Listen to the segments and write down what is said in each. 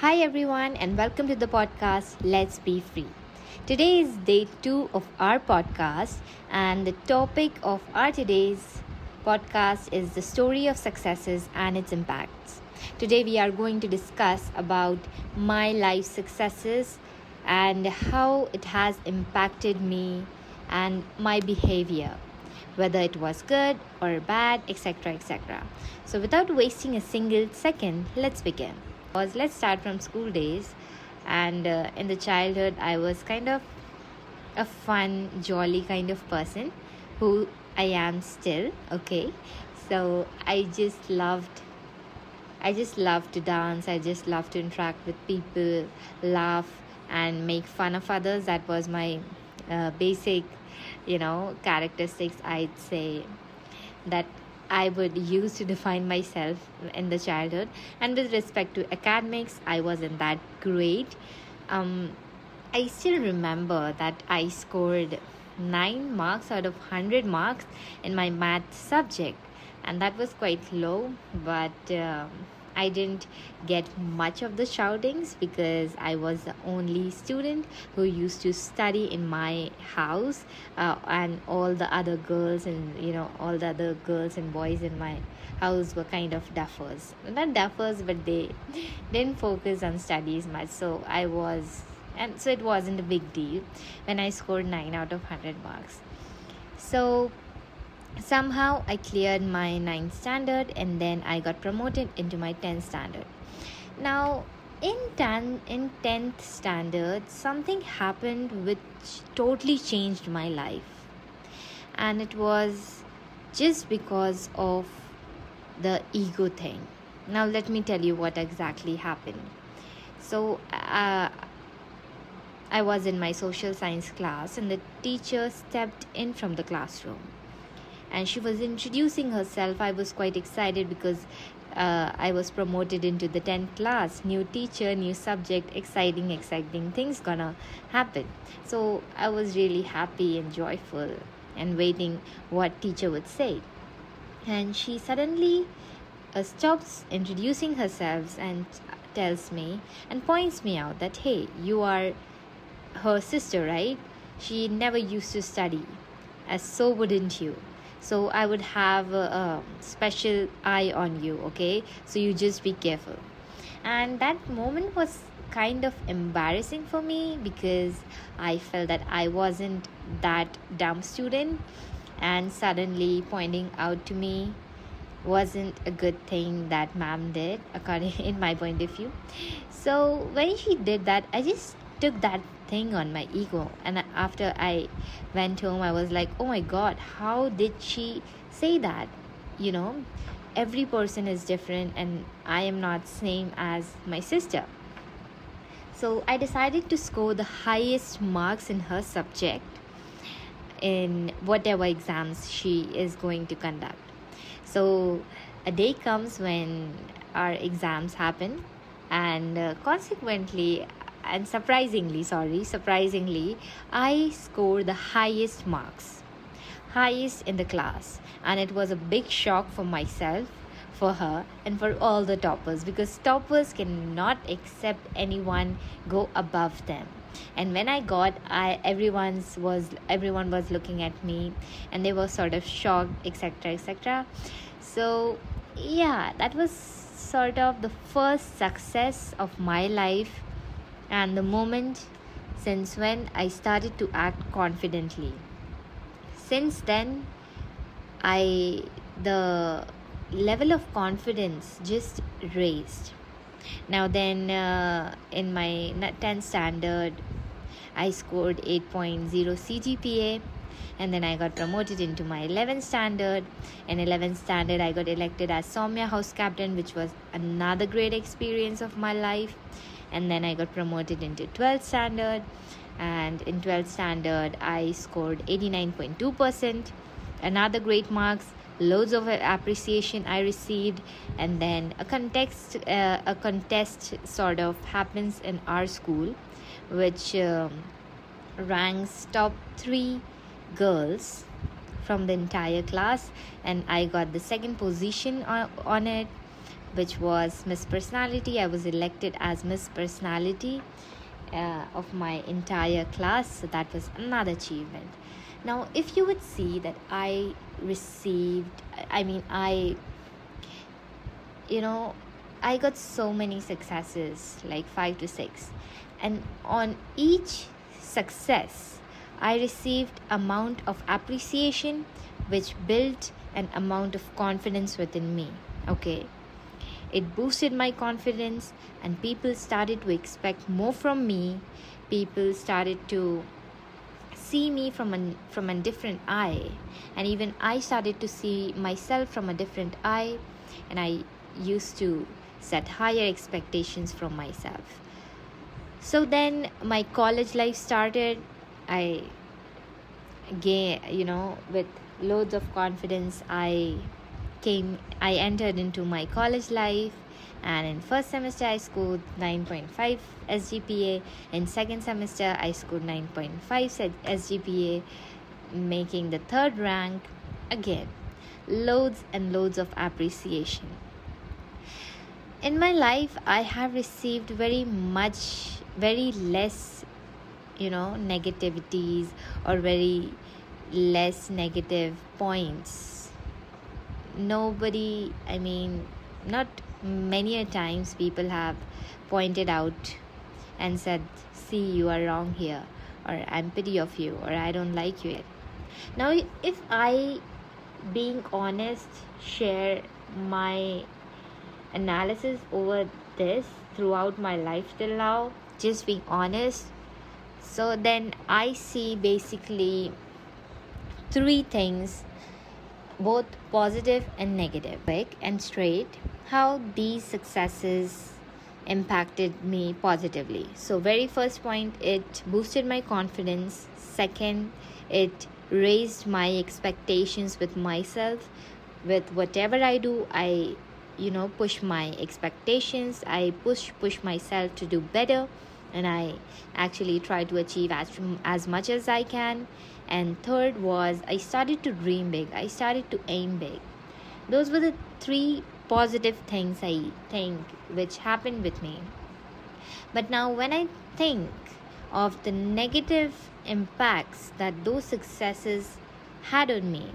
Hi, everyone, and welcome to the podcast Let's Be Free. Today is day two of our podcast, and the topic of our today's podcast is the story of successes and its impacts. Today, we are going to discuss about my life successes and how it has impacted me and my behavior whether it was good or bad etc etc so without wasting a single second let's begin was let's start from school days. And uh, in the childhood i was kind of a fun jolly kind of person who i am still okay? So i just loved i just loved to dance. I just loved to interact with people laugh and make fun of others. That was my uh, basic you know characteristics i'd say. That I would use to define myself in the childhood. And with respect to academics, I wasn't that great. Um, I still remember that I scored 9 marks out of 100 marks in my math subject, and that was quite low, but. Um, I didn't get much of the shoutings because I was the only student who used to study in my house, uh, and all the other girls and you know all the other girls and boys in my house were kind of duffers. Not duffers, but they didn't focus on studies much. So I was, and so it wasn't a big deal when I scored nine out of hundred marks. So somehow i cleared my 9th standard and then i got promoted into my 10th standard. Now in 10 in 10th standard something happened which totally changed my life. And it was just because of the ego thing. Now let me tell you what exactly happened. So uh, i was in my social science class and the teacher stepped in from the classroom and she was introducing herself. I was quite excited because uh, I was promoted into the 10th class. New teacher, new subject, exciting, exciting things gonna happen. So I was really happy and joyful and waiting what teacher would say. And she suddenly uh, stops introducing herself and tells me and points me out that hey, you are her sister, right? She never used to study, as so wouldn't you so i would have a, a special eye on you okay? So you just be careful. And that moment was kind of embarrassing for me because i felt that i wasn't that dumb student and suddenly pointing out to me wasn't a good thing that ma'am did according in my point of view. So when she did that i just took that thing on my ego. And after i went home i was like oh my god how did she say that? You know every person is different and i am not same as my sister. So i decided to score the highest marks in her subject in whatever exams she is going to conduct. So a day comes when our exams happen and uh, consequently and surprisingly sorry surprisingly i scored the highest marks. Highest in the class. And it was a big shock for myself for her and for all the toppers. Because toppers cannot accept anyone go above them. And when i got i everyone's was everyone was looking at me. And they were sort of shocked etc etc so yeah that was sort of the first success of my life and the moment since when I started to act confidently. Since then, I the level of confidence just raised. Now then, uh, in my 10th standard, I scored 8.0 CGPA and then I got promoted into my 11th standard. In 11th standard, I got elected as Somya House Captain, which was another great experience of my life and then I got promoted into 12th standard. And in 12th standard I scored 89.2% another great marks loads of appreciation I received. And then a contest uh, a contest sort of happens in our school which um, ranks top 3 girls from the entire class. And I got the second position on, on it which was Miss Personality. I was elected as Miss Personality uh, of my entire class, so that was another achievement. Now, if you would see that I received, I mean, I, you know, I got so many successes, like five to six, and on each success, I received amount of appreciation, which built an amount of confidence within me. Okay, it boosted my confidence, and people started to expect more from me. People started to see me from a from a different eye, and even I started to see myself from a different eye, and I used to set higher expectations from myself. So then my college life started. I gain, you know, with loads of confidence, I came, I entered into my college life. And in first semester, I scored 9.5 SGPA. In second semester, I scored 9.5 SGPA, making the third rank. Again, loads and loads of appreciation in my life i have received very much very less you know negativities or very less negative points nobody i mean not many times people have pointed out and said see you are wrong here or i'm pity of you or i don't like you now if i being honest share my analysis over this throughout my life till now just being honest so then i see basically three things both positive and negative quick and straight how these successes impacted me positively. So very first point it boosted my confidence. Second it raised my expectations with myself. With whatever i do i you know push my expectations. I push push myself to do better and i actually try to achieve as as much as i can. And third was i started to dream big. I started to aim big. Those were the three positive things i think which happened with me. But now when i think of the negative impacts that those successes had on me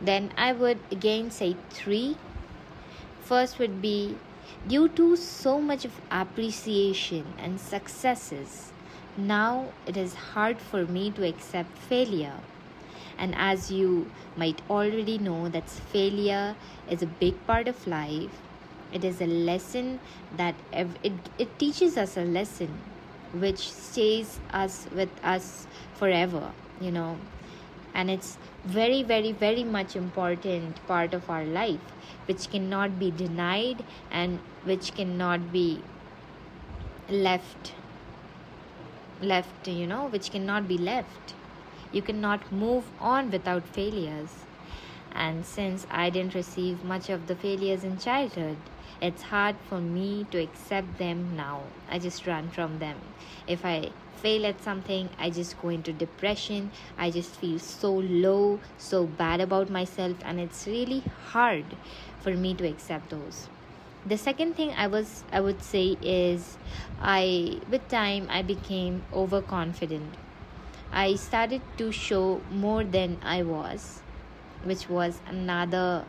then i would again say three. First would be due to so much of appreciation and successes, now it is hard for me to accept failure. And as you might already know, that failure is a big part of life. It is a lesson that ev- it, it teaches us a lesson which stays us with us forever, you know. And it's very, very, very much important part of our life which cannot be denied and which cannot be left left you know which cannot be left. You cannot move on without failures and since i didn't receive much of the failures in childhood it's hard for me to accept them now. I just run from them. If i fail at something i just go into depression. I just feel so low so bad about myself and it's really hard for me to accept those. The second thing i was i would say is i with time i became overconfident. I started to show more than i was which was another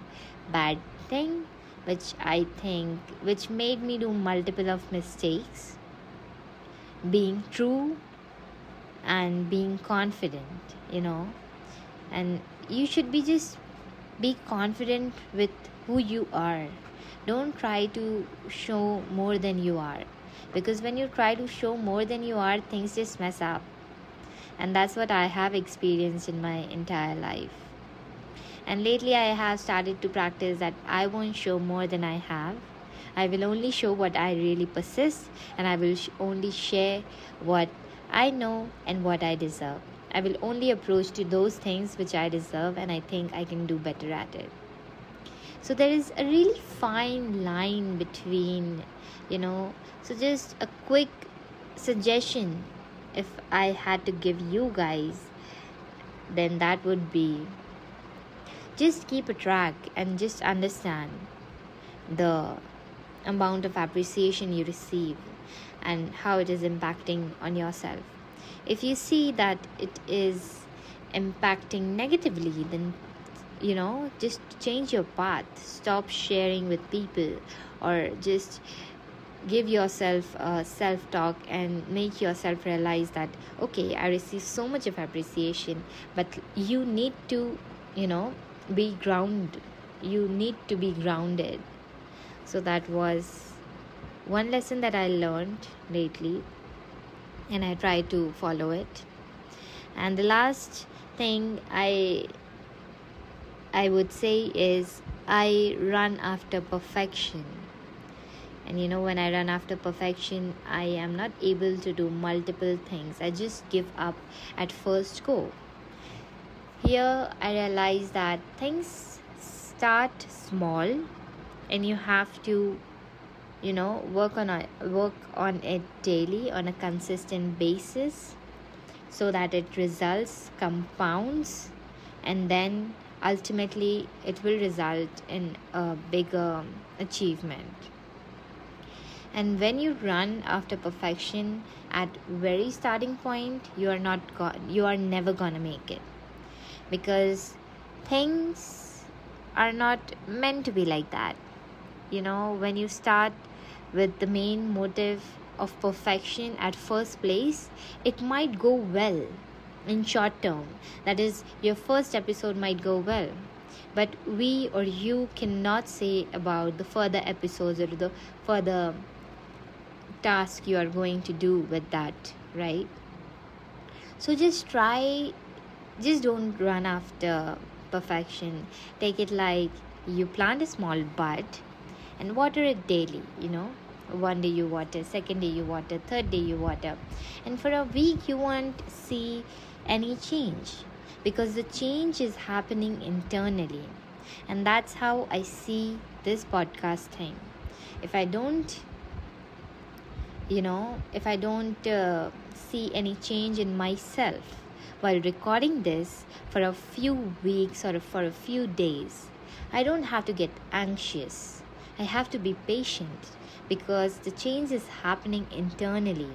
bad thing which i think which made me do multiple of mistakes being true and being confident you know. And you should be just be confident with who you are. Don't try to show more than you are. Because when you try to show more than you are things just mess up. And that's what i have experienced in my entire life and lately i have started to practice that i won't show more than i have. I will only show what i really possess and i will sh- only share what i know and what i deserve. I will only approach to those things which I deserve and I think I can do better at it. So there is a really fine line between, you know, so just a quick suggestion. If I had to give you guys, then that would be just keep a track and just understand the amount of appreciation you receive and how it is impacting on yourself. If you see that it is impacting negatively then you know just change your path. Stop sharing with people or just give yourself uh, a self talk and make yourself realize that okay i receive so much of appreciation but you need to you know be ground you need to be grounded. So that was one lesson that i learned lately and i try to follow it. And the last thing i i would say is i run after perfection. And you know when i run after perfection i am not able to do multiple things. I just give up at first go here i realize that things start small and you have to you know work on it work on it daily on a consistent basis so that it results compounds and then ultimately it will result in a bigger achievement. And when you run after perfection at very starting point you are not go- you are never going to make it because things are not meant to be like that. You know when you start with the main motive of perfection at first place it might go well in short term. That is your first episode might go well. But we or you cannot say about the further episodes or the further task you are going to do with that right? So just try just don't run after perfection. Take it like you plant a small bud and water it daily you know. One day you water second day you water third day you water. And for a week you won't see any change because the change is happening internally. And that's how i see this podcast thing. If i don't you know if i don't uh, see any change in myself while recording this for a few weeks or for a few days. I don't have to get anxious. I have to be patient because the change is happening internally.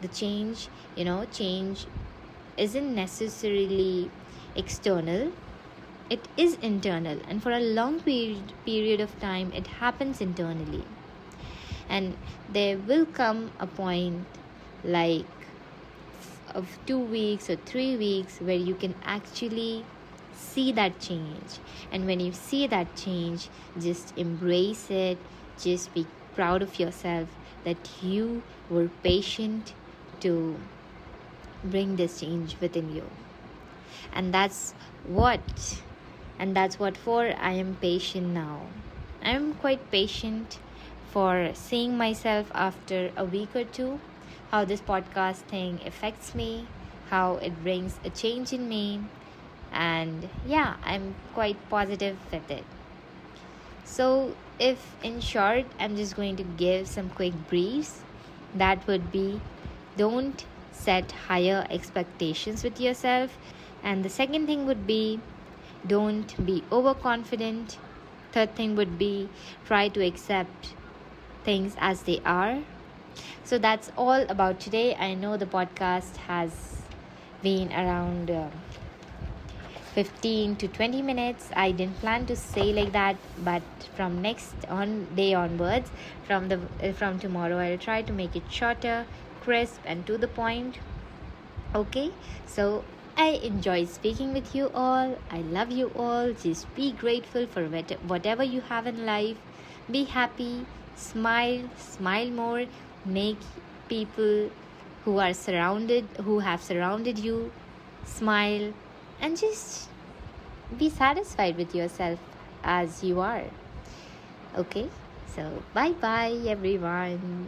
The change you know change isn't necessarily external. It is internal and for a long period period of time it happens internally. And there will come a point like of two weeks or three weeks where you can actually see that change. And when you see that change just embrace it. Just be proud of yourself that you were patient to bring this change within you. And that's what and that's what for. I am patient now. I am quite patient for seeing myself after a week or two, how this podcast thing affects me, how it brings a change in me, and yeah, I'm quite positive with it. So, if in short, I'm just going to give some quick briefs, that would be don't set higher expectations with yourself, and the second thing would be don't be overconfident. Third thing would be try to accept things as they are. So that's all about today. I know the podcast has been around uh, 15 to 20 minutes. I didn't plan to say like that, but from next on day onwards, from the uh, from tomorrow, I'll try to make it shorter, crisp, and to the point. Okay, so I enjoy speaking with you all. I love you all. Just be grateful for whatever you have in life. Be happy smile smile more make people who are surrounded who have surrounded you smile and just be satisfied with yourself as you are. Okay? So bye bye everyone